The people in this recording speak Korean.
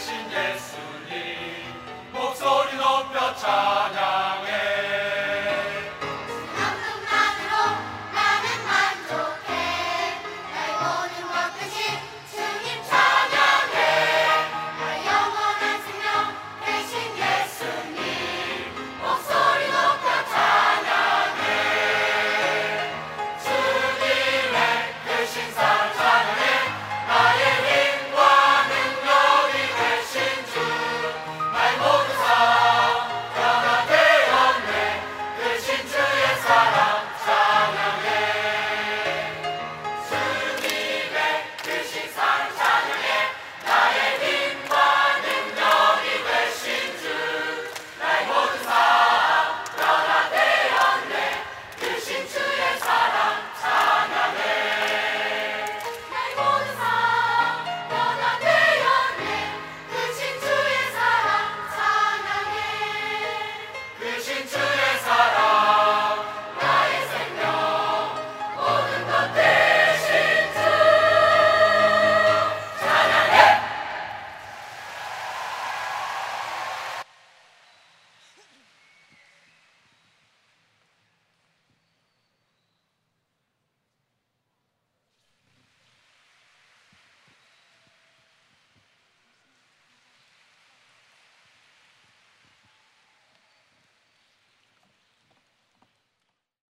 대신 예수님. 목소리 높여 찬양.